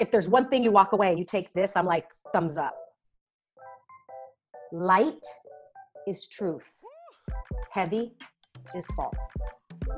if there's one thing you walk away you take this, I'm like, thumbs up. Light is truth, heavy is false.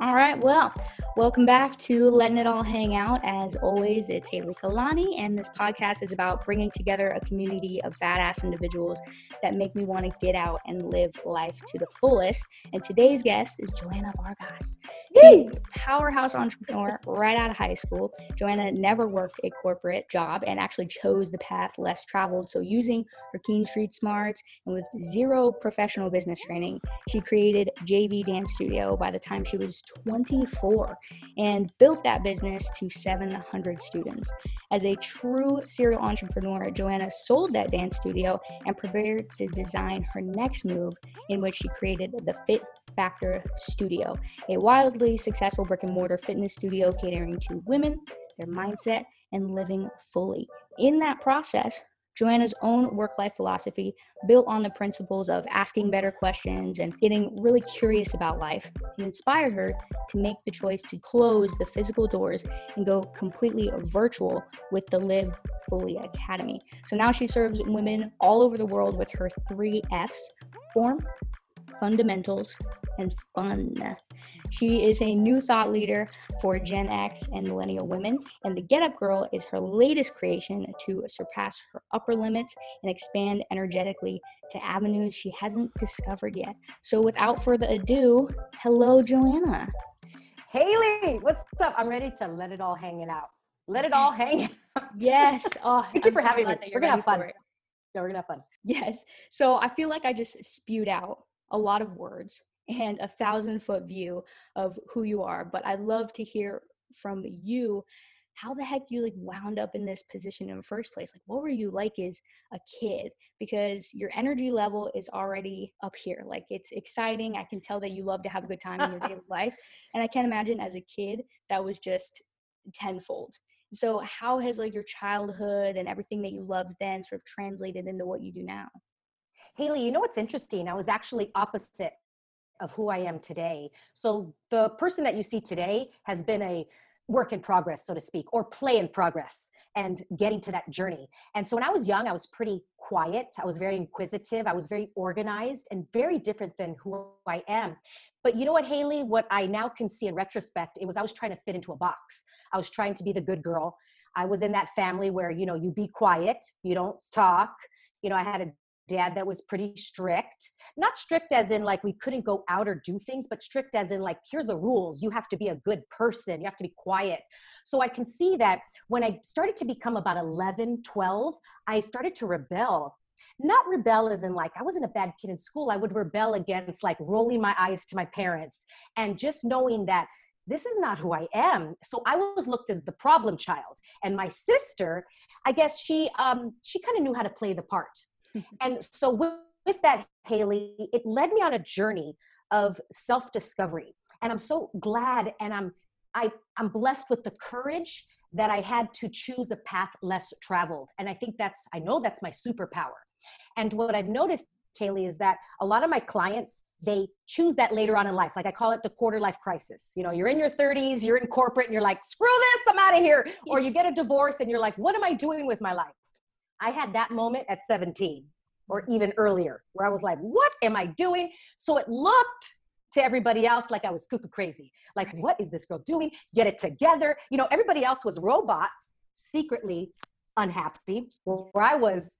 All right, well, welcome back to Letting It All Hang Out. As always, it's Haley Kalani, and this podcast is about bringing together a community of badass individuals that make me want to get out and live life to the fullest. And today's guest is Joanna Vargas. She's a powerhouse entrepreneur right out of high school. Joanna never worked a corporate job and actually chose the path less traveled. So, using her keen street smarts and with zero professional business training, she created JV Dance Studio by the time she was 24 and built that business to 700 students. As a true serial entrepreneur, Joanna sold that dance studio and prepared to design her next move, in which she created the Fit Factor Studio, a wildly successful brick and mortar fitness studio catering to women, their mindset, and living fully. In that process, Joanna's own work life philosophy, built on the principles of asking better questions and getting really curious about life, inspired her to make the choice to close the physical doors and go completely virtual with the Live Fully Academy. So now she serves women all over the world with her three F's form, fundamentals, and fun. She is a new thought leader for Gen X and millennial women, and the Get Up Girl is her latest creation to surpass her upper limits and expand energetically to avenues she hasn't discovered yet. So, without further ado, hello, Joanna. Haley, what's up? I'm ready to let it all hang it out. Let it all hang out. Yes. Oh, Thank you I'm for so having me. We're you're gonna have fun. Yeah, we're gonna have fun. Yes. So I feel like I just spewed out a lot of words and a thousand foot view of who you are, but I'd love to hear from you how the heck you like wound up in this position in the first place? Like what were you like as a kid? Because your energy level is already up here. Like it's exciting. I can tell that you love to have a good time in your daily life. And i can't imagine as a kid that was just tenfold. So how has like your childhood and everything that you loved then sort of translated into what you do now Haley, you know what's interesting? I was actually opposite of who I am today. So the person that you see today has been a work in progress, so to speak, or play in progress and getting to that journey. And so when I was young, I was pretty quiet. I was very inquisitive. I was very organized and very different than who I am. But you know what, Haley? What I now can see in retrospect, it was I was trying to fit into a box. I was trying to be the good girl. I was in that family where, you know, you be quiet, you don't talk. You know, I had a dad that was pretty strict. Not strict as in like we couldn't go out or do things but strict as in like here's the rules. You have to be a good person. You have to be quiet. So i can see that when i started to become about 11 12 i started to rebel. Not rebel as in like i wasn't a bad kid in school. I would rebel against like rolling my eyes to my parents and just knowing that this is not who I am. So I was looked as the problem child. And my sister, I guess she um she kind of knew how to play the part and so with, with that haley it led me on a journey of self-discovery. And i'm so glad and i'm I, i'm blessed with the courage that i had to choose a path less traveled. And i think that's i know that's my superpower. And what i've noticed haley is that a lot of my clients they choose that later on in life. Like i call it the quarter life crisis. You know you're in your 30s you're in corporate and you're like screw this i'm out of here. Or you get a divorce and you're like what am i doing with my life I had that moment at 17 or even earlier where I was like, what am I doing? So it looked to everybody else like I was cuckoo crazy. Like, what is this girl doing? Get it together. You know, everybody else was robots, secretly unhappy. Where I was,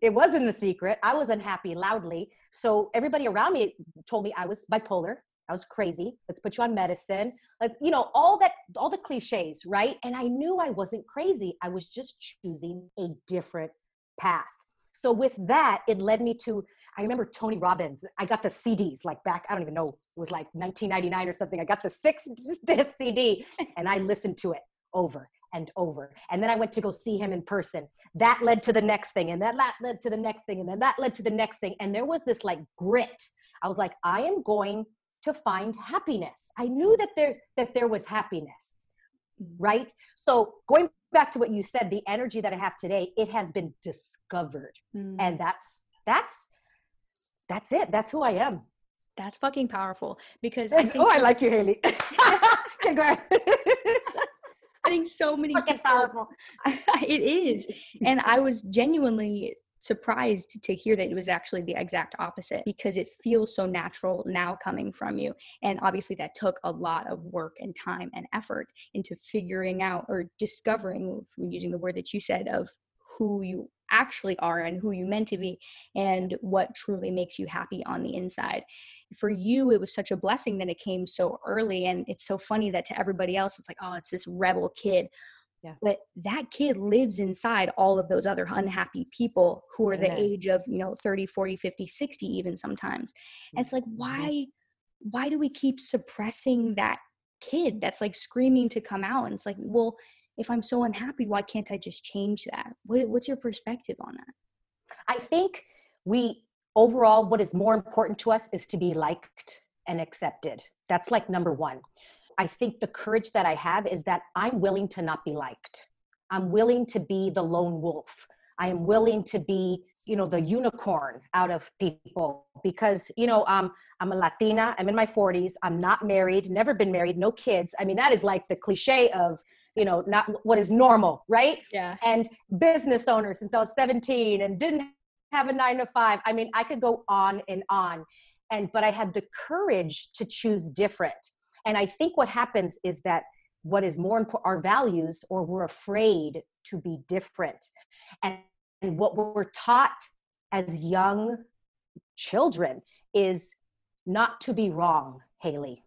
it wasn't the secret. I was unhappy loudly. So everybody around me told me I was bipolar. I was crazy. Let's put you on medicine. Let's, you know, all that, all the cliches, right? And I knew I wasn't crazy. I was just choosing a different path. So with that, it led me to, I remember Tony Robbins. I got the CDs like back, I don't even know, it was like 1999 or something. I got the six disc CD and I listened to it over and over. And then I went to go see him in person. That led to the next thing, and that led to the next thing, and then that led to the next thing. And there was this like grit. I was like, I am going to find happiness. I knew that there that there was happiness, right? So going back to what you said, the energy that I have today, it has been discovered, Mm. and that's that's that's it. That's who I am. That's fucking powerful because I think oh, I like you, Haley. okay, go ahead. I think so many Fucking people, powerful. it is. And I was genuinely surprised to hear that it was actually the exact opposite because it feels so natural now coming from you. And obviously, that took a lot of work and time and effort into figuring out or discovering, using the word that you said, of who you actually are and who you meant to be and what truly makes you happy on the inside for you it was such a blessing that it came so early and it's so funny that to everybody else it's like oh it's this rebel kid yeah. but that kid lives inside all of those other unhappy people who are the age of you know 30 40 50 60 even sometimes and it's like Mm-hmm. why why do we keep suppressing that kid that's like screaming to come out and it's like well if i'm so unhappy why can't i just change that what, what's your perspective on that I think we overall, what is more important to us is to be liked and accepted. That's like number one. I think the courage that I have is that I'm willing to not be liked. I'm willing to be the lone wolf. I am willing to be, you know, the unicorn out of people because, you know, um, I'm a Latina. I'm in my 40s. I'm not married, never been married, no kids. I mean, that is like the cliche of, you know, not what is normal, right? yeah and business owner since I was 17 and didn't have a nine to five. I mean, I could go on and on. And, but I had the courage to choose different. And I think what happens is that what is more important, our values, or we're afraid to be different. And, and what we're taught as young children is not to be wrong, Haley.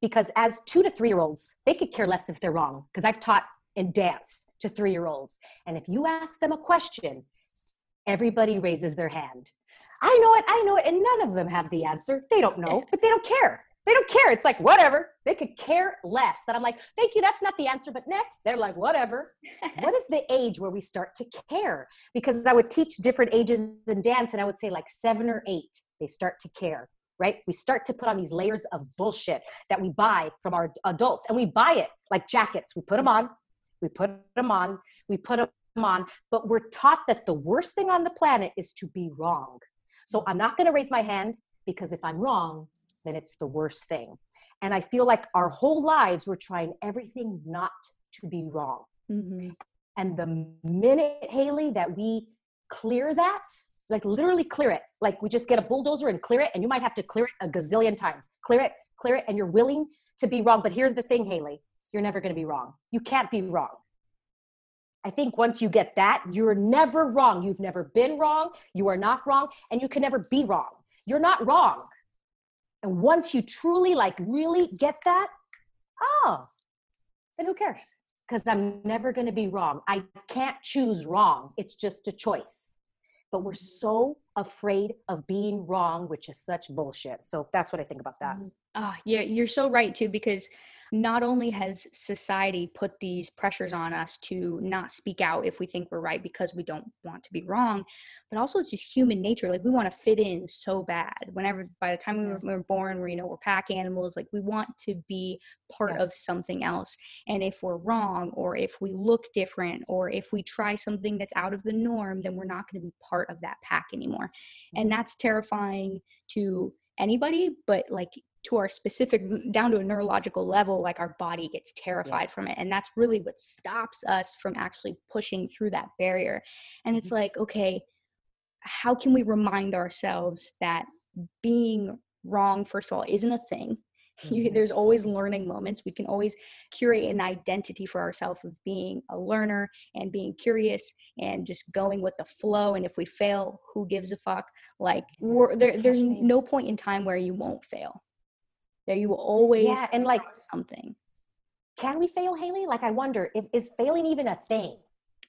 Because as two to three year olds, they could care less if they're wrong. Because I've taught in dance to three year olds. And if you ask them a question, everybody raises their hand. I know it, I know it. And none of them have the answer. They don't know, but they don't care. They don't care. It's like, whatever. They could care less. That I'm like, thank you. That's not the answer. But next, they're like, whatever. what is the age where we start to care? Because I would teach different ages in dance, and I would say like seven or eight, they start to care, right? We start to put on these layers of bullshit that we buy from our adults, and we buy it like jackets. We put them on, we put them on, we put them on, but we're taught that the worst thing on the planet is to be wrong. So I'm not going to raise my hand because if I'm wrong, then it's the worst thing. And I feel like our whole lives we're trying everything not to be wrong. Mhm. And the minute, Haley, that we clear that, like literally clear it, like we just get a bulldozer and clear it, and you might have to clear it a gazillion times. Clear it, clear it, and you're willing to be wrong. But here's the thing, Haley you're never going to be wrong. You can't be wrong. I think once you get that, you're never wrong. You've never been wrong. You are not wrong, and you can never be wrong. You're not wrong. And once you truly, like, really get that, oh, then who cares? Because I'm never going to be wrong. I can't choose wrong. It's just a choice. But we're so afraid of being wrong, which is such bullshit. So that's what I think about that. Ah, yeah, you're so right too, because not only has society put these pressures on us to not speak out if we think we're right because we don't want to be wrong, but also it's just human nature. Like we want to fit in so bad. Whenever by the time we were, we were born, we you know we're pack animals. Like we want to be part Yes. of something else. And if we're wrong, or if we look different, or if we try something that's out of the norm, then we're not going to be part of that pack anymore. And mm-hmm. that's terrifying to anybody, but like to our specific down to a neurological level like our body gets terrified Yes. from it and that's really what stops us from actually pushing through that barrier. And it's like okay how can we remind ourselves that being wrong first of all isn't a thing. You- Mhm. there's always learning moments. We can always curate an identity for ourselves of being a learner and being curious and just going with the flow and if we fail who gives a fuck? Like we're, there, there's no point in time where you won't fail there you will always Yeah, and like, something can we fail, Haley? Like, I wonder, if, is failing even a thing?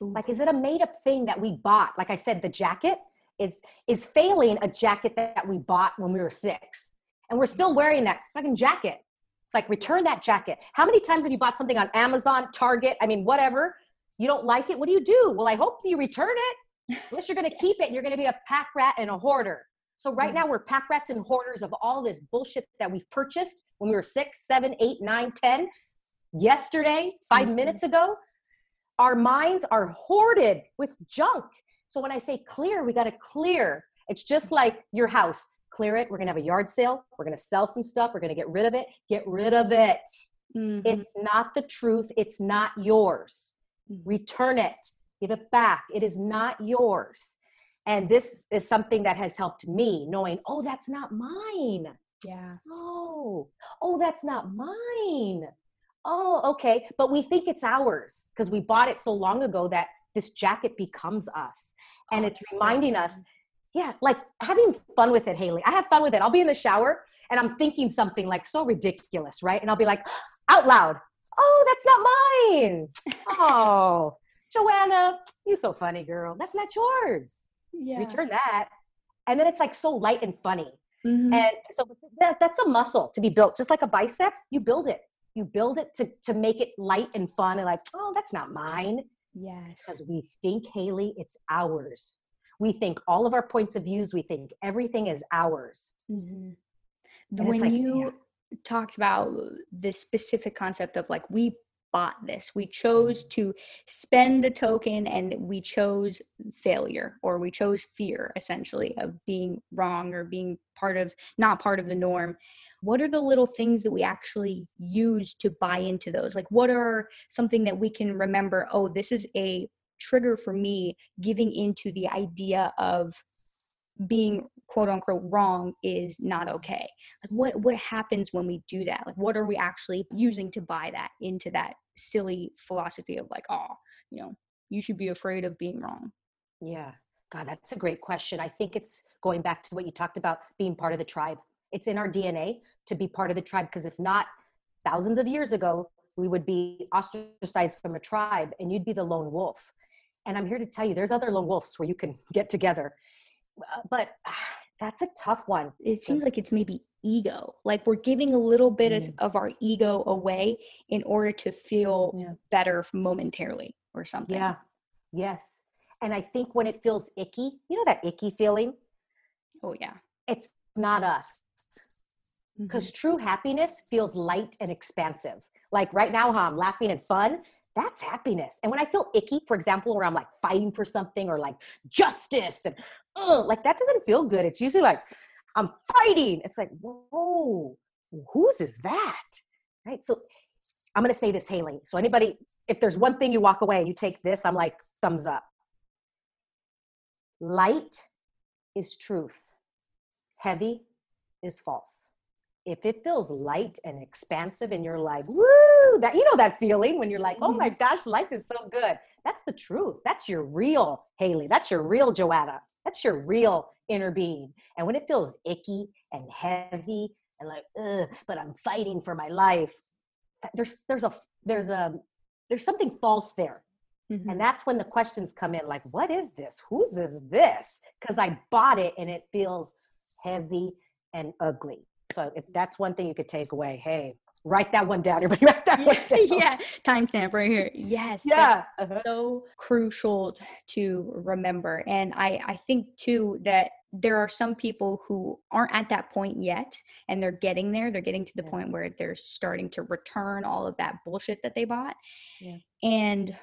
Ooh. Like, is it a made up thing that we bought? Like I said, the jacket is is failing a jacket that we bought when we were six, and we're still wearing that fucking jacket. It's like return that jacket. How many times have you bought something on Amazon, Target? I mean, whatever. You don't like it. What do you do? Well, I hope you return it. Unless you're going to keep it, and you're going to be a pack rat and a hoarder. So right now we're pack rats and hoarders of all this bullshit that we've purchased when we were six, seven, eight, nine, ten. Yesterday, 5 Mhm. minutes ago, our minds are hoarded with junk. So when I say clear, we got to clear. It's just like your house. Clear it. We're going to have a yard sale. We're going to sell some stuff. We're going to get rid of it. Get rid of it. Mm-hmm. It's not the truth. It's not yours. Mm-hmm. Return it, give it back. It is not yours. And this is something that has helped me knowing, oh, that's not mine. Yeah. Oh, oh, that's not mine. Oh, okay. But we think it's ours because we bought it so long ago that this jacket becomes us. And oh, it's reminding us, yeah, like having fun with it, Haley. I have fun with it. I'll be in the shower and I'm thinking something like so ridiculous, right? And I'll be like, out loud, oh, that's not mine. oh, Joanna, you're so funny, girl. That's not yours. Yeah. Return that. And then it's like so light and funny. Mm-hmm. And so that, that's a muscle to be built, just like a bicep. You build it. You build it to to make it light and fun, and like, oh, that's not mine. Yes, because we think Haley, it's ours. We think all of our points of views. We think everything is ours. Mm-hmm. When like, you yeah. talked about this specific concept of like we bought this. We chose to spend the token and we chose failure or we chose fear essentially of being wrong or being part of not part of the norm. What are the little things that we actually use to buy into those? Like what are something that we can remember, oh, this is a trigger for me giving into the idea of being quote unquote wrong is not okay. Like what what happens when we do that? Like what are we actually using to buy that into that silly philosophy of like oh you know you should be afraid of being wrong yeah. God that's a great question. I think it's going back to what you talked about being part of the tribe. It's in our dna to be part of the tribe because if not thousands of years ago we would be ostracized from a tribe and you'd be the lone wolf. And i'm here to tell you there's other lone wolves where you can get together uh, but that's a tough one. It seems like it's maybe ego. Like we're giving a little bit mm. of our ego away in order to feel yeah. better momentarily or something. Yeah. Yes. And I think when it feels icky, you know that icky feeling? Oh, yeah. It's not us. Because mm-hmm. true happiness feels light and expansive. Like right now, how I'm laughing and fun, that's happiness. And when I feel icky, for example, where I'm like fighting for something or like justice and ugh, like that doesn't feel good. It's usually like I'm fighting. It's like, whoa, whose is that? Right. So I'm gonna say this, Haley. So anybody, if there's one thing you walk away and you take this, I'm like, thumbs up. Light is truth. Heavy is false. If it feels light and expansive and you're like, woo, that you know that feeling when you're like, oh my gosh, life is so good. That's the truth. That's your real Haley. That's your real Joanna. That's your real inner being. And when it feels icky and heavy and like, ugh, but I'm fighting for my life, there's there's a there's a there's something false there. Mm-hmm. And that's when the questions come in like, what is this? Whose is this? Because I bought it and it feels heavy and ugly. So if that's one thing you could take away, hey, write that one down. Everybody write that one down. yeah, timestamp right here. Yes. Yeah. Uh-huh. So crucial to remember. And I, I think too that there are some people who aren't at that point yet and they're getting there. They're getting to the yeah. point where they're starting to return all of that bullshit that they bought. Yeah. And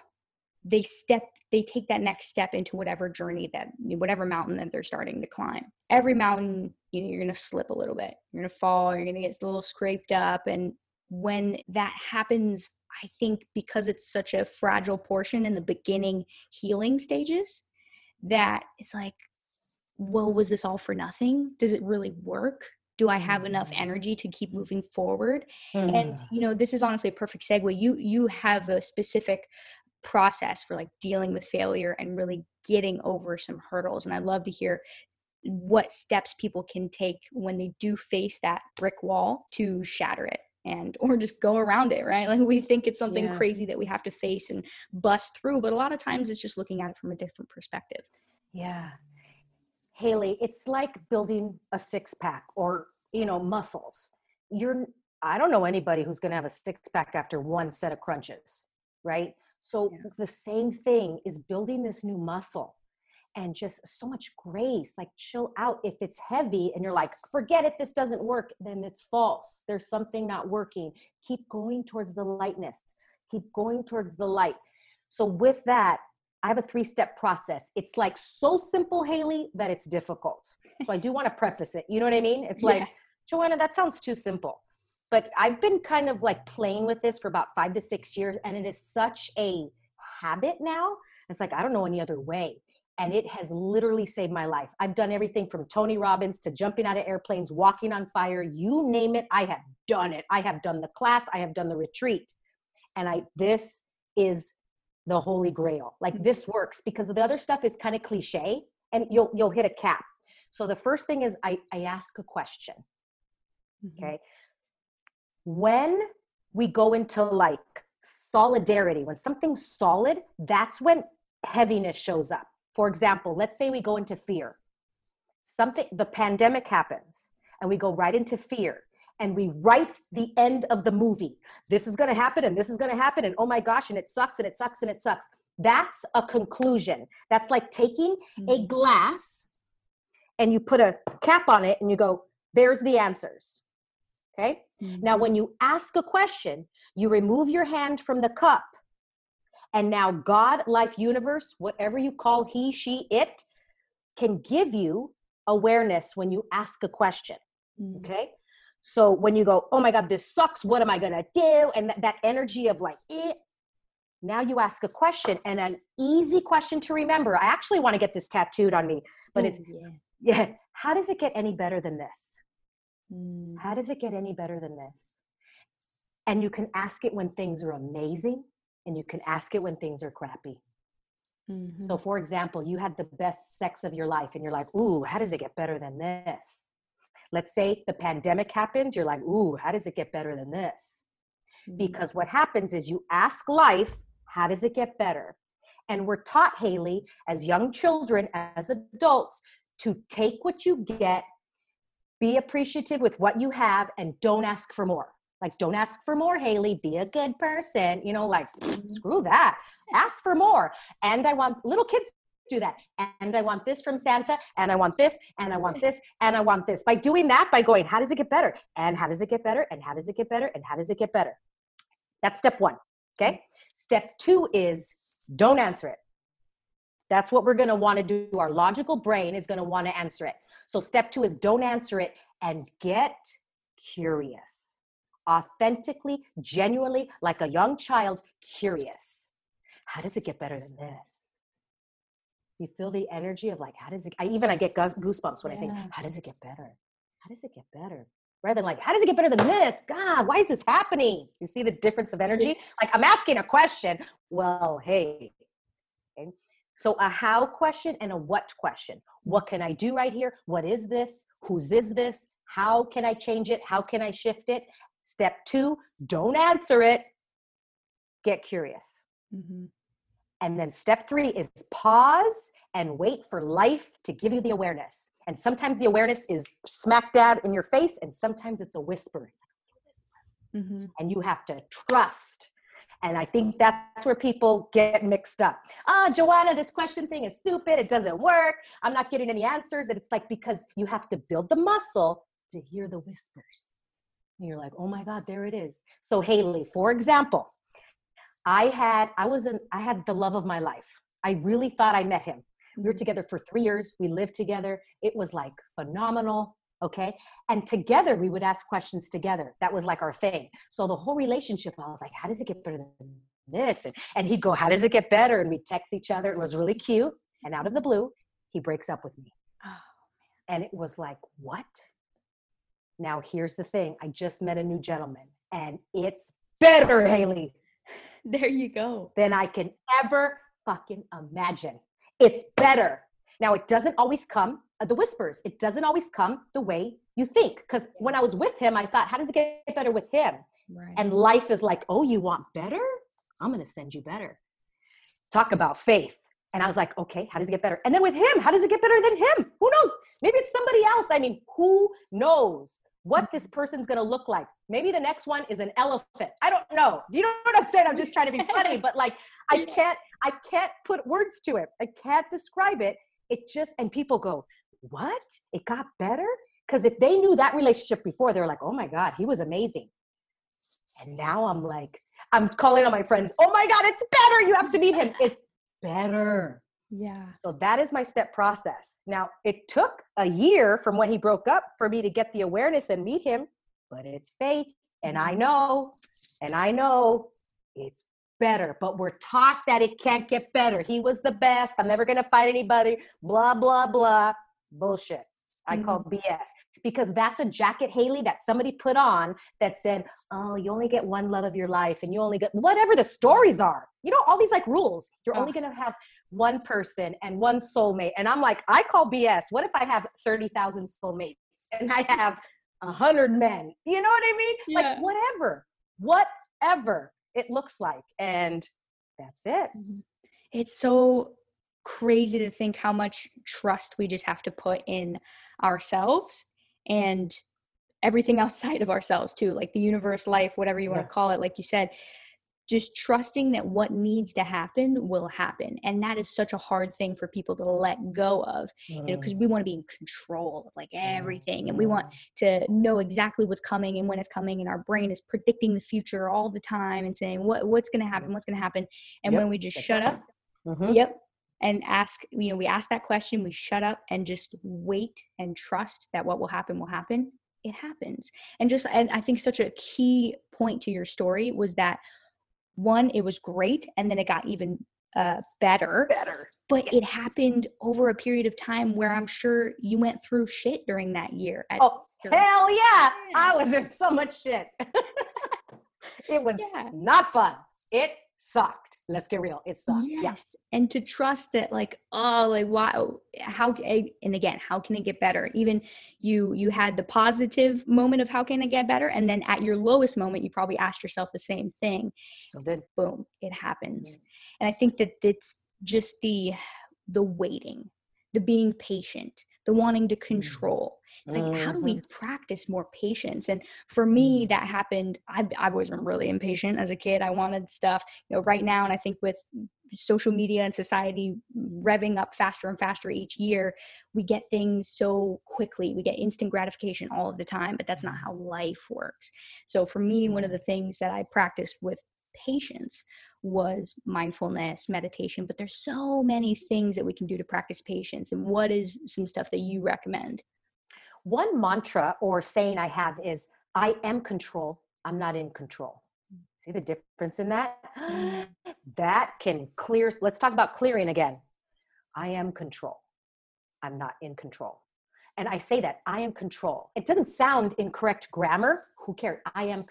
they step they take that next step into whatever journey that whatever mountain that they're starting to climb every mountain you know you're going to slip a little bit you're going to fall you're going to get a little scraped up and when that happens, I think because it's such a fragile portion in the beginning healing stages, that it's like, well, was this all for nothing? Does it really work? Do I have enough mm. energy to keep moving forward? Mm. And you know, this is honestly a perfect segue. You you have a specific process for like dealing with failure and really getting over some hurdles. And I'd love to hear what steps people can take when they do face that brick wall to shatter it and or just go around it right like we think it's something yeah. crazy that we have to face and bust through but a lot of times it's just looking at it from a different perspective yeah haley it's like building a six pack or you know muscles you're i don't know anybody who's going to have a six pack after one set of crunches right so yeah. the same thing is building this new muscle and just so much grace like chill out. If it's heavy and you're like forget it this doesn't work then it's false. There's something not working. Keep going towards the lightness. Keep going towards the light. So with that i have a three step process. It's like so simple haley that it's difficult. So i do want to preface it. You know what i mean? It's like yeah. joanna that sounds too simple but I've been kind of like playing with this for about five to six years, and it is such a habit now. It's like I don't know any other way. And it has literally saved my life. I've done everything from Tony Robbins to jumping out of airplanes, walking on fire, you name it, I have done it. I have done the class, I have done the retreat. And I this is the holy grail. Like this works because the other stuff is kind of cliche and you'll you'll hit a cap. So the first thing is I, I ask a question. Mm-hmm. Okay. When we go into like solidarity, when something's solid, that's when heaviness shows up. For example, let's say we go into fear. Something the pandemic happens and we go right into fear and we write the end of the movie. This is going to happen and this is going to happen and oh my gosh and it sucks and it sucks and it sucks. That's a conclusion. That's like taking mm-hmm. a glass and you put a cap on it and you go, there's the answers. Okay? Mm-hmm. Now, when you ask a question, you remove your hand from the cup. And now, God, life, universe, whatever you call he, she, it, can give you awareness when you ask a question. Mm-hmm. Okay? So when you go, oh my God, this sucks, what am I gonna do? And that, that energy of like, eh, now you ask a question and an easy question to remember. I actually want to get this tattooed on me, but it's, yeah. yeah, how does it get any better than this? Mm. How does it get any better than this? And you can ask it when things are amazing, and you can ask it when things are crappy. Mm-hmm. So, for example, you had the best sex of your life, and you're like, Ooh, how does it get better than this? Let's say the pandemic happens, you're like, Ooh, how does it get better than this? Mm-hmm. Because what happens is you ask life, How does it get better? And we're taught, Haley, as young children, as adults, to take what you get be appreciative with what you have and don't ask for more. Like don't ask for more haley. Be a good person you know like screw that. Ask for more. And i want little kids to do that. And i want this from santa and i want this and i want this and i want this. By doing that by going how does it get better? And how does it get better? And how does it get better? And how does it get better? That's step one okay? Step two is don't answer it that's what we're going to want to do our logical brain is going to want to answer it so, step two is don't answer it and get curious. Authentically, genuinely, like a young child, curious. How does it get better than this? Do you feel the energy of like, how does it? I even I get goosebumps when yeah. I think, how does it get better? How does it get better? Rather than like, how does it get better than this? God, why is this happening? You see the difference of energy? Like I'm asking a question. Well, hey. So a how question and a what question. What can I do right here? What is this? Whose is this? How can I change it? How can I shift it? Step two, don't answer it. Get curious. Mm-hmm. And then step three is pause and wait for life to give you the awareness. And sometimes the awareness is smack dab in your face, and sometimes it's a whisper. Mm-hmm. And you have to trust and I think that's where people get mixed up. Ah, Joanna, this question thing is stupid. It doesn't work. I'm not getting any answers. And it's like because you have to build the muscle to hear the whispers. And you're like, oh my God, there it is. So, Haley, for example, I had, I was in, I had the love of my life. I really thought I met him. We were mm-hmm. together for three years. We lived together. It was like phenomenal okay? And together we would ask questions together. That was like our thing. So the whole relationship i was like how does it get better than this? And, and he'd go how does it get better? And we'd text each other. It was really cute. And out of the blue he breaks up with me. Oh, and it was like what? Now here's the thing. I just met a new gentleman and it's better haley. There you go. Than i can ever fucking imagine. It's better. Now it doesn't always come the whispers. It doesn't always come the way you think. Because when I was with him, I thought, how does it get better with him? Right. And life is like, oh, you want better? I'm going to send you better. Talk about faith. And I was like, okay, how does it get better? And then with him, how does it get better than him? Who knows? Maybe it's somebody else. I mean, who knows what this mm-hmm. person's going to look like? Maybe the next one is an elephant. I don't know. You know what I'm saying? I'm just trying to be funny, but like, I can't, I can't put words to it. I can't describe it. It just, and people go, what? It got better? Because if they knew that relationship before, they were like, oh my God, he was amazing. And now I'm like, I'm calling on my friends, oh my God, it's better. You have to meet him. It's better. Yeah. So that is my step process. Now, it took a year from when he broke up for me to get the awareness and meet him, but it's faith And I mm-hmm. know, and I know it's better, but we're taught that it can't get better. He was the best. I'm never going to fight anybody. Blah, blah, blah. Bullshit. I call Mm-hmm. BS because that's a jacket, Haley, that somebody put on that said, oh, you only get one love of your life and you only get whatever the stories are. You know, all these like rules. You're only going to have one person and one soulmate. And I'm like, I call BS. What if I have 30,000 soulmates and I have a hundred men? You know what I mean? Yeah. Like whatever, whatever it looks like. And that's it. it's so crazy to think how much trust we just have to put in ourselves and everything outside of ourselves too like the universe life whatever you want Yeah. to call it like you said just trusting that what needs to happen will happen and that is such a hard thing for people to let go of you know Mm. because we want to be in control of like everything and we want to know exactly what's coming and when it's coming and our brain is predicting the future all the time and saying what what's going to happen what's going to happen and Yep, when we just shut up Mhm. Yep. And ask, you know, we ask that question, we shut up and just wait and trust that what will happen will happen. It happens. And just, and I think such a key point to your story was that one, it was great. And then it got even uh, better, better. but it happened over a period of time where I'm sure you went through shit during that year. at- Oh, hell yeah. I was in so much shit. it was yeah. not fun. It sucked. Let's get real. It sucked. Yes. Yeah. And to trust that like, oh, like wow, how and again, how can it get better? Even you you had the positive moment of how can it get better? And then at your lowest moment, you probably asked yourself the same thing. So then, Boom, it happens. Yeah. And I think that it's just the the waiting, the being patient, the wanting to mm. control. It's like, how do we mm-hmm. practice more patience? And for me, Mhm. that happened. I've, I've always been really impatient as a kid. I wanted stuff, you know, right now. And I think with social media and society revving up faster and faster each year, we get things so quickly. We get instant gratification all of the time, but that's not mm. how life works. So for me, one of mm. the things that I practiced with patience was mindfulness, meditation, but there's so many things that we can do to practice patience. And what is some stuff that you recommend? one mantra or saying I have is I am control. I'm not in control. See the difference in that? That can clear. Let's talk about clearing again. I am control. I'm not in control. And I say that I am control. It doesn't sound in correct grammar. Who cares? I am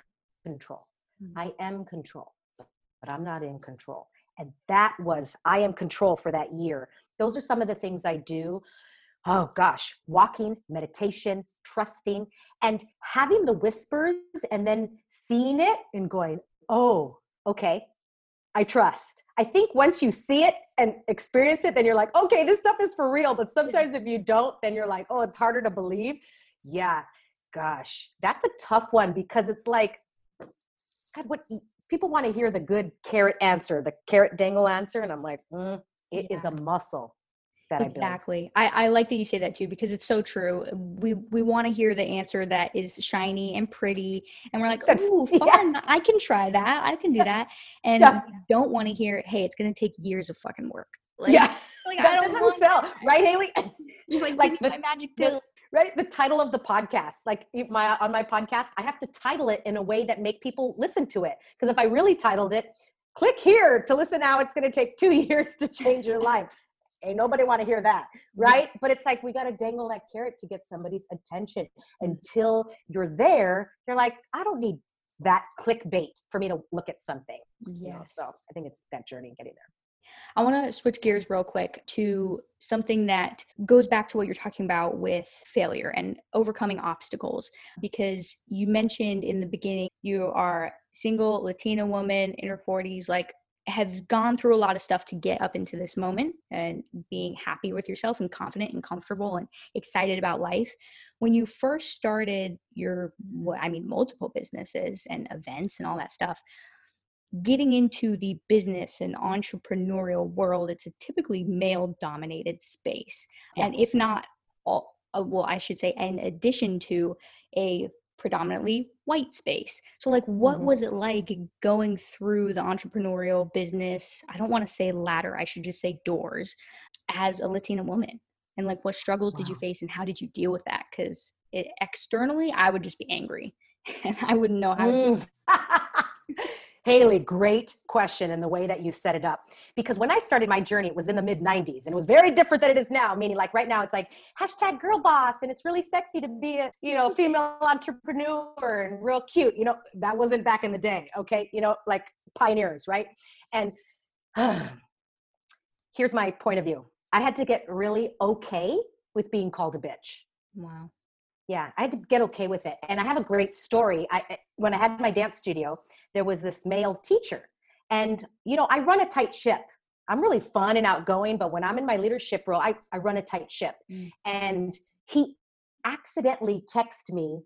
control. Mm. I am control, but I'm not in control. And that was I am control for that year. Those are some of the things I do. Oh gosh, walking, meditation, trusting, and having the whispers and then seeing it and going, oh, okay, I trust. I think once you see it and experience it, then you're like, okay, this stuff is for real. But sometimes if you don't, then you're like, oh, it's harder to believe. Yeah, gosh, that's a tough one because it's like, God, what people want to hear the good carrot answer, the carrot dangle answer. And I'm like, mm, it is Yeah. a muscle that I. Exactly. I, I like that you say that too because it's so true. We we want to hear the answer that is shiny and pretty, and we're like, That's- "Oh, fun! yes. I can try that. I can do that." And Yeah. we don't want to hear, "Hey, it's going to take years of fucking work." Like, yeah, like that I don't doesn't sell, that. right, Haley? Like, like like the, the- my magic pill. Right? The title of the podcast like my on my podcast i have to title it in a way that make people listen to it. Because if i really titled it click here to listen now it's going to take two years to change your life. Ain't nobody want to hear that right? But it's like we got to dangle that carrot to get somebody's attention. Until you're there you're like i don't need that clickbait for me to look at something. You know? So i think it's that journey getting there I want to switch gears real quick to something that goes back to what you're talking about with failure and overcoming obstacles. Because you mentioned in the beginning, you are single Latina woman in her 40s, like have gone through a lot of stuff to get up into this moment and being happy with yourself and confident and comfortable and excited about life. When you first started your, I mean, multiple businesses and events and all that stuff, getting into the business and entrepreneurial world, it's a typically male dominated space. Yeah. And if not all, uh, well, I should say, in addition to a predominantly white space. So, like, what Mhm. was it like going through the entrepreneurial business? I don't want to say ladder, I should just say doors as a Latina woman. And like, what struggles did you face and how did you deal with that? Because externally, I would just be angry and I wouldn't know how to. Haley, great question and the way that you set it up. Because when I started my journey, it was in the mid 90s and it was very different than it is now. Meaning, like right now, it's like hashtag girl boss and it's really sexy to be a you know female entrepreneur and real cute. You know, that wasn't back in the day. Okay. You know, like pioneers, right? And here's my point of view I had to get really okay with being called a bitch. Wow. Yeah, I had to get okay with it. And I have a great story. I eh, when I had my dance studio, there was this male teacher. And you know, I run a tight ship. I'm really fun and outgoing, but when I'm in my leadership role, I, I run a tight ship. Mm. And he accidentally texted me.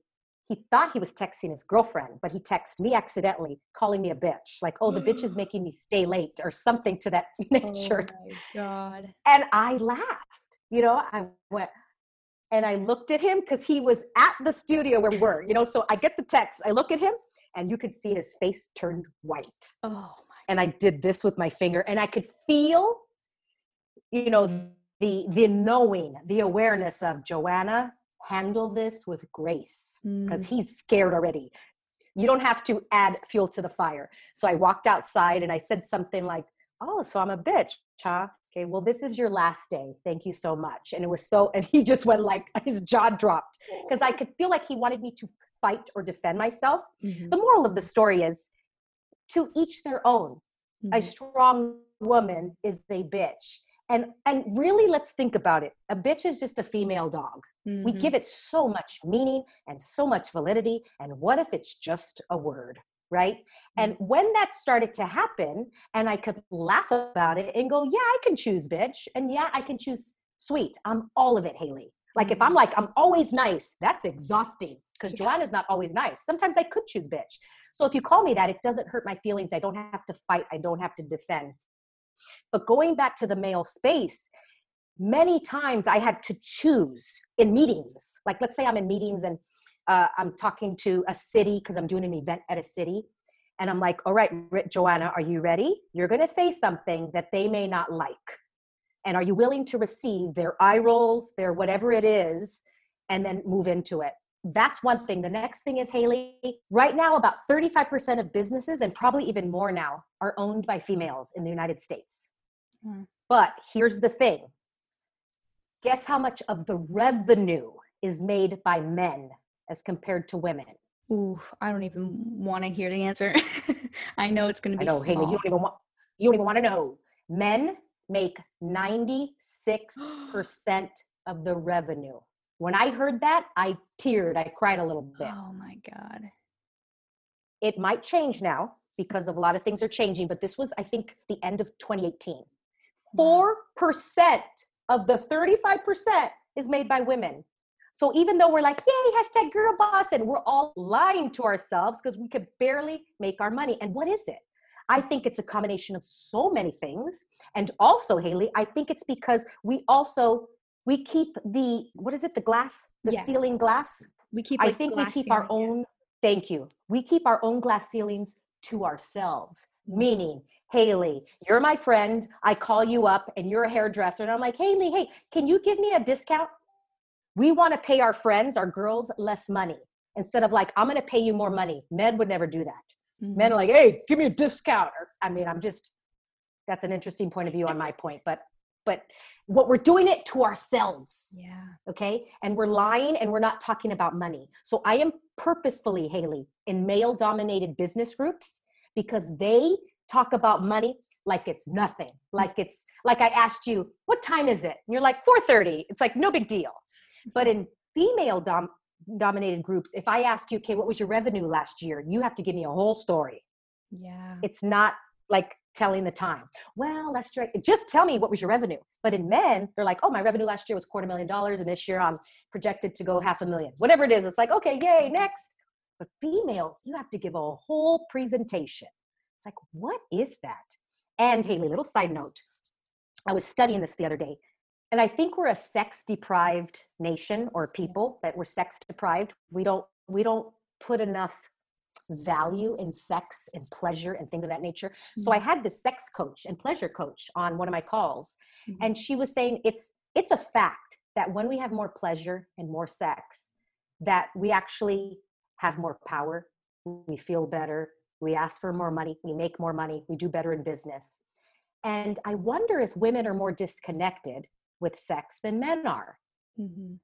He thought he was texting his girlfriend, but he texted me accidentally, calling me a bitch. Like, oh, the bitch is making me stay late or something to that nature. Oh my God. And I laughed. You know, I went, and I looked at him because he was at the studio where we were, you know. So I get the text, I look at him, and you could see his face turned white. Oh and I did this with my finger, and I could feel, you know, the the knowing, the awareness of Joanna, handle this with grace because mm. he's scared already. You don't have to add fuel to the fire. So I walked outside and I said something like, "Oh, so I'm a bitch, huh?" okay well this is your last day thank you so much and it was so and he just went like his jaw dropped because i could feel like he wanted me to fight or defend myself mm-hmm. the moral of the story is to each their own mm-hmm. a strong woman is a bitch and and really let's think about it a bitch is just a female dog mm-hmm. we give it so much meaning and so much validity and what if it's just a word right? And mm-hmm. when that started to happen, and I could laugh about it and go, yeah, I can choose bitch. And yeah, I can choose sweet. I'm all of it, Haley. Like if I'm like, I'm always nice, that's exhausting because Joanna's not always nice. Sometimes I could choose bitch. So if you call me that, it doesn't hurt my feelings. I don't have to fight, I don't have to defend. But going back to the male space, many times I had to choose in meetings. Like let's say I'm in meetings and uh, I'm talking to a city because I'm doing an event at a city. And I'm like, all right, Joanna, are you ready? You're going to say something that they may not like. And are you willing to receive their eye rolls, their whatever it is, and then move into it? That's one thing. The next thing is, Haley, right now, about 35% of businesses, and probably even more now, are owned by females in the United States. Hmm. But here's the thing guess how much of the revenue is made by men as compared to women? Ooh, I don't even want to hear the answer. I know it's going to be. I know, Haley. You don't even want. You don't even want to know. Men make ninety six percent of the revenue. When I heard that, I teared. I cried a little bit. Oh my god! It might change now because of a lot of things are changing, but this was, I think, the end of 2018. Four percent of the thirty-five percent is made by women. So even though we're like, yay, hashtag girl boss, and we're all lying to ourselves because we could barely make our money. And what is it? I think it's a combination of so many things. And also, Haley, I think it's because we also we keep the what is it, the glass, the yeah. ceiling glass? We keep I think we keep ceiling, our own thank you. We keep our own glass ceilings to ourselves. Mm-hmm. Meaning, Haley, you're my friend. I call you up and you're a hairdresser. And I'm like, Haley, hey, can you give me a discount? we want to pay our friends, our girls, less money instead of like, I'm going to pay you more money. Men would never do that. Mm-hmm. Men are like, hey, give me a discount. Or, I mean, I'm just, that's an interesting point of view on my point, but, but what we're doing it to ourselves. Yeah. Okay. And we're lying and we're not talking about money. So I am purposefully, Haley, in male dominated business groups because they talk about money like it's nothing like it's like i asked you what time is it and you're like 4.30 it's like no big deal but in female dom- dominated groups, if I ask you, okay, what was your revenue last year? You have to give me a whole story. Yeah. It's not like telling the time. Well, last year, just tell me what was your revenue. But in men, they're like, oh, my revenue last year was quarter million dollars, and this year I'm projected to go half a million. Whatever it is, it's like, okay, yay, next. But females, you have to give a whole presentation. It's like, what is that? And Haley, little side note. I was studying this the other day and i think we're a sex deprived nation or people that we're sex deprived we don't we don't put enough value in sex and pleasure and things of that nature mm-hmm. so i mm-hmm. had this sex coach and pleasure coach on one of my calls mm-hmm. and she was saying it's it's a fact that when we have more pleasure and more sex that we actually have more power, we feel better, we ask for more money, we make more money, we do better in business. And I wonder if women are more disconnected with sex than men are. Mm-hmm.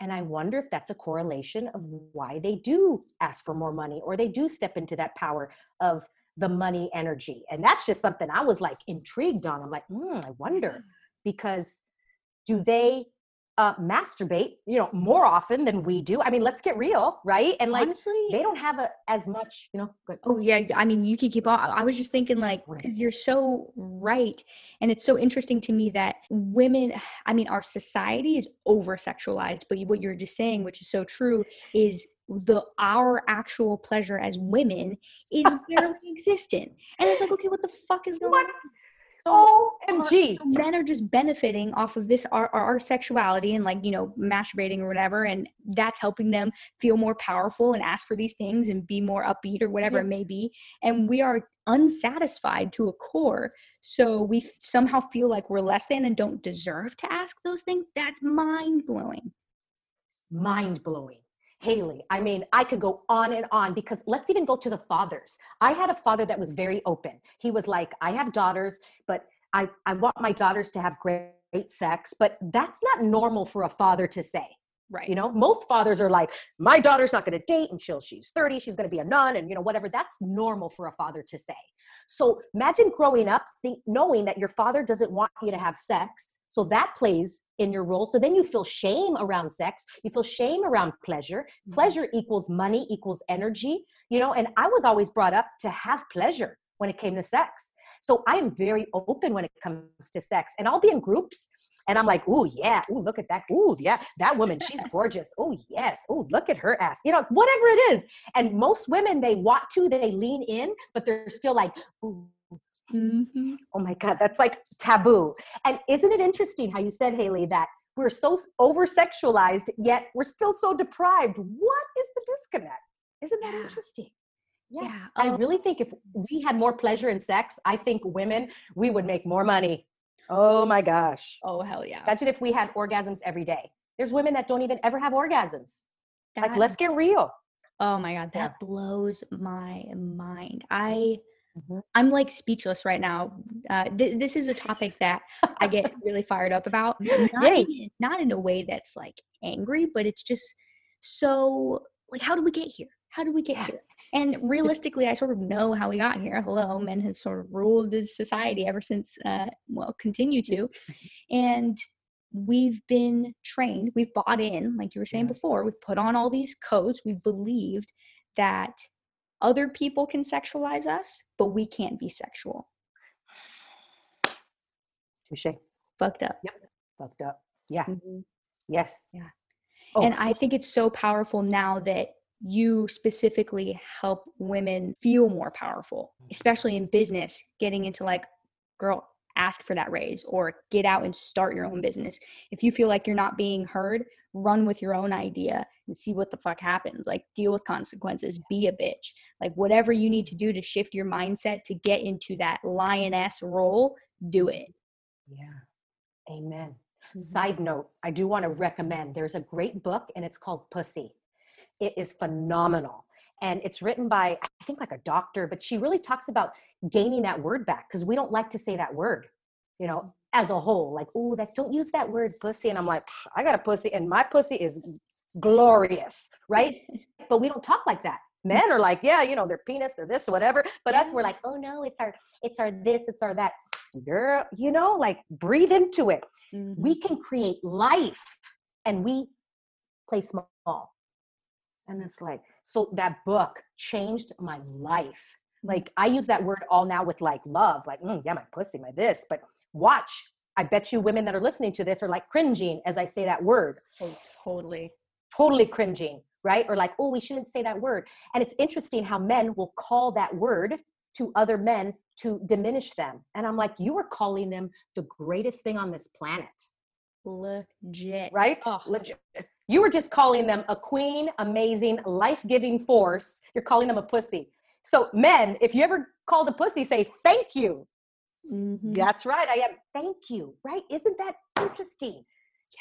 And I wonder if that's a correlation of why they do ask for more money or they do step into that power of the money energy. And that's just something I was like intrigued on. I'm like, mm, I wonder because do they uh, masturbate, you know, more often than we do. I mean, let's get real, right? And like, honestly, they don't have a, as much, you know. Good. Oh yeah, I mean, you can keep on. I was just thinking, like, because you're so right, and it's so interesting to me that women. I mean, our society is over sexualized, but what you're just saying, which is so true, is the our actual pleasure as women is barely existent, and it's like, okay, what the fuck is going what? on? OMG. men are just benefiting off of this our, our sexuality and like, you know, masturbating or whatever. And that's helping them feel more powerful and ask for these things and be more upbeat or whatever yeah. it may be. And we are unsatisfied to a core. So we f- somehow feel like we're less than and don't deserve to ask those things. That's mind blowing. Mind blowing. Haylee, I mean, I could go on and on because let's even go to the fathers. I had a father that was very open. He was like, I have daughters, but I, I want my daughters to have great, great sex, but that's not normal for a father to say. Right. You know, most fathers are like, my daughter's not going to date until she's 30. She's going to be a nun and, you know, whatever. That's normal for a father to say. So imagine growing up think, knowing that your father doesn't want you to have sex. So that plays in your role. So then you feel shame around sex. You feel shame around pleasure. Mm-hmm. Pleasure equals money equals energy, you know, and I was always brought up to have pleasure when it came to sex. So I am very open when it comes to sex. And I'll be in groups and I'm like, oh yeah, oh look at that, oh yeah, that woman, she's gorgeous. Oh yes, oh look at her ass, you know, whatever it is. And most women, they want to, they lean in, but they're still like, mm-hmm. oh my god, that's like taboo. And isn't it interesting how you said, Haylee, that we're so over sexualized, yet we're still so deprived? What is the disconnect? Isn't that yeah. interesting? Yeah. yeah. I um really think if we had more pleasure in sex, I think women, we would make more money. Oh my gosh. Oh hell yeah. Imagine if we had orgasms every day. There's women that don't even ever have orgasms. That, like let's get real. Oh my god, that yeah. blows my mind. I mm-hmm. I'm like speechless right now. Uh, th- this is a topic that I get really fired up about. Not in, not in a way that's like angry, but it's just so like how do we get here? How do we get here? And realistically, I sort of know how we got here. Hello, men have sort of ruled this society ever since, uh, well, continue to. And we've been trained, we've bought in, like you were saying before, we've put on all these codes, we've believed that other people can sexualize us, but we can't be sexual. Touche. Fucked up. Yep. Fucked up. Yeah. Mm-hmm. Yes. Yeah. Oh. And I think it's so powerful now that you specifically help women feel more powerful, especially in business, getting into like, girl, ask for that raise or get out and start your own business. If you feel like you're not being heard, run with your own idea and see what the fuck happens. Like, deal with consequences, be a bitch. Like, whatever you need to do to shift your mindset to get into that lioness role, do it. Yeah. Amen. Mm-hmm. Side note, I do want to recommend there's a great book and it's called Pussy. It is phenomenal. And it's written by, I think, like a doctor, but she really talks about gaining that word back because we don't like to say that word, you know, as a whole. Like, oh, that don't use that word pussy. And I'm like, I got a pussy, and my pussy is glorious, right? but we don't talk like that. Men are like, yeah, you know, their penis, they're this, whatever. But us, we're like, oh no, it's our, it's our this, it's our that. Girl, you know, like breathe into it. Mm-hmm. We can create life and we play small and it's like so that book changed my life mm. like i use that word all now with like love like mm, yeah my pussy my this but watch i bet you women that are listening to this are like cringing as i say that word oh, totally totally cringing right or like oh we shouldn't say that word and it's interesting how men will call that word to other men to diminish them and i'm like you are calling them the greatest thing on this planet legit right oh. legit you were just calling them a queen, amazing, life giving force. You're calling them a pussy. So, men, if you ever call the pussy, say thank you. Mm-hmm. That's right. I am. Thank you. Right? Isn't that interesting?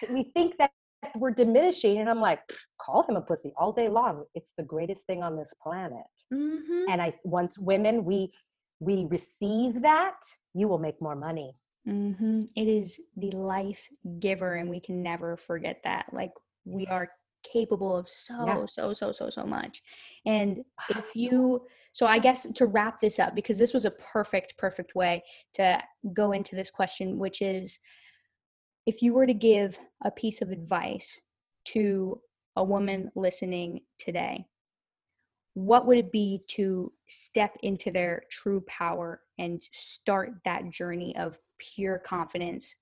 Yeah. We think that we're diminishing. And I'm like, call him a pussy all day long. It's the greatest thing on this planet. Mm-hmm. And I once women we we receive that, you will make more money. Mm-hmm. It is the life giver, and we can never forget that. Like we are capable of so yeah. so so so so much and if you so i guess to wrap this up because this was a perfect perfect way to go into this question which is if you were to give a piece of advice to a woman listening today what would it be to step into their true power and start that journey of pure confidence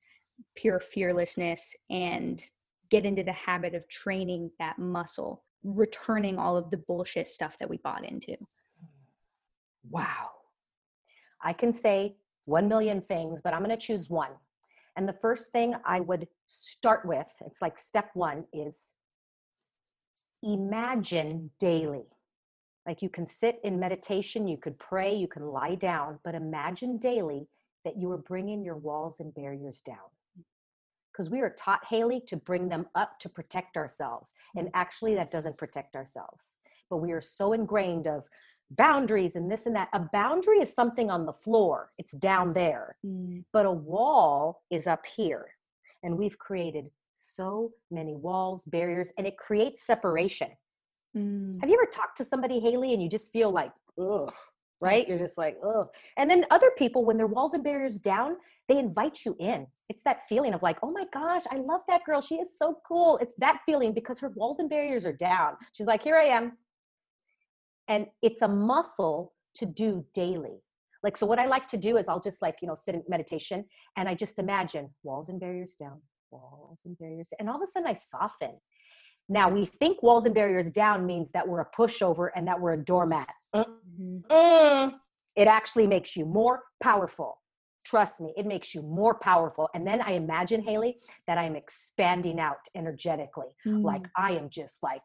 pure fearlessness and get into the habit of training that muscle, returning all of the bullshit stuff that we bought into. Wow. I can say 1 million things, but I'm going to choose one. And the first thing I would start with, it's like step one, is imagine daily. Like you can sit in meditation, you could pray, you can lie down, but imagine daily that you are bringing your walls and barriers down because we are taught haylee to bring them up to protect ourselves and actually that doesn't protect ourselves but we are so ingrained of boundaries and this and that a boundary is something on the floor it's down there mm. but a wall is up here and we've created so many walls barriers and it creates separation mm. have you ever talked to somebody haylee and you just feel like ugh right? You're just like, oh. And then other people, when their walls and barriers down, they invite you in. It's that feeling of like, oh my gosh, I love that girl. She is so cool. It's that feeling because her walls and barriers are down. She's like, here I am. And it's a muscle to do daily. Like, so what I like to do is I'll just like, you know, sit in meditation and I just imagine walls and barriers down, walls and barriers. And all of a sudden I soften now we think walls and barriers down means that we're a pushover and that we're a doormat. Mm-hmm. Mm. It actually makes you more powerful. Trust me, it makes you more powerful. And then I imagine, Haylee, that I'm expanding out energetically. Mm. Like I am just like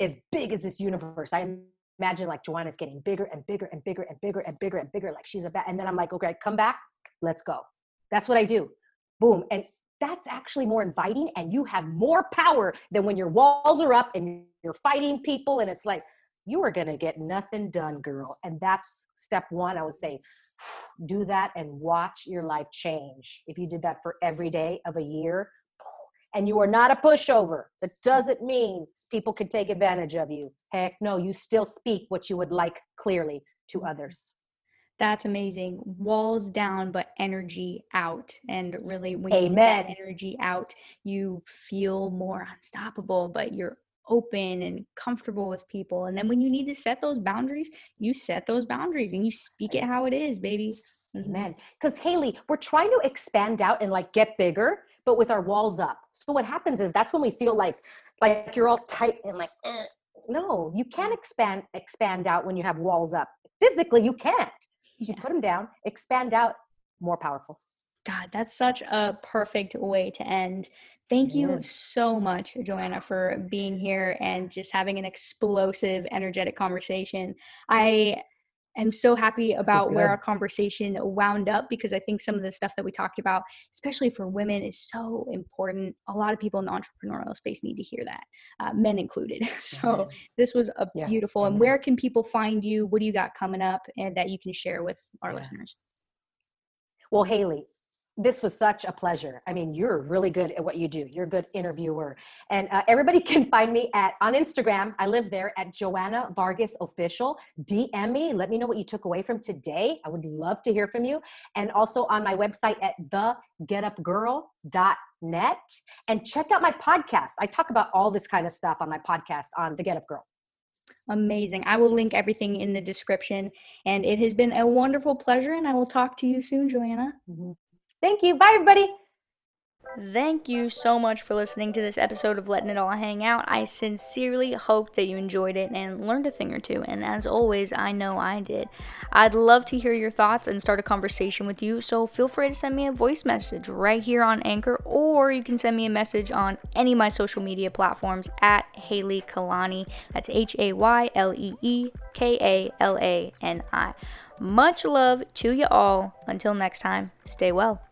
as big as this universe. I imagine like Joanna's getting bigger and bigger and bigger and bigger and bigger and bigger. Like she's a bat. And then I'm like, okay, come back. Let's go. That's what I do. Boom. And that's actually more inviting and you have more power than when your walls are up and you're fighting people and it's like you are going to get nothing done girl and that's step one i would say do that and watch your life change if you did that for every day of a year and you are not a pushover that doesn't mean people can take advantage of you heck no you still speak what you would like clearly to others that's amazing. Walls down, but energy out. And really, when Amen. you get energy out, you feel more unstoppable, but you're open and comfortable with people. And then when you need to set those boundaries, you set those boundaries and you speak it how it is, baby. Mm-hmm. Amen. Because Haylee, we're trying to expand out and like get bigger, but with our walls up. So what happens is that's when we feel like like you're all tight and like eh. no, you can't expand expand out when you have walls up. Physically, you can't you put them down, expand out, more powerful. God, that's such a perfect way to end. Thank you so much, Joanna, for being here and just having an explosive, energetic conversation. I am so happy about where our conversation wound up because I think some of the stuff that we talked about, especially for women, is so important. A lot of people in the entrepreneurial space need to hear that, uh, men included. So this was a yeah. beautiful. And where can people find you? What do you got coming up, and that you can share with our yeah. listeners? Well, Haley, this was such a pleasure. I mean, you're really good at what you do. You're a good interviewer. And uh, everybody can find me at on Instagram. I live there at Joanna Vargas Official. DM me. Let me know what you took away from today. I would love to hear from you. And also on my website at thegetupgirl.net. And check out my podcast. I talk about all this kind of stuff on my podcast on The Get Up Girl. Amazing. I will link everything in the description. And it has been a wonderful pleasure. And I will talk to you soon, Joanna. Mm-hmm. Thank you. Bye, everybody. Thank you so much for listening to this episode of Letting It All Hang Out. I sincerely hope that you enjoyed it and learned a thing or two. And as always, I know I did. I'd love to hear your thoughts and start a conversation with you. So feel free to send me a voice message right here on Anchor, or you can send me a message on any of my social media platforms at Haylee Kalani. That's H A Y L E E K A L A N I. Much love to you all. Until next time, stay well.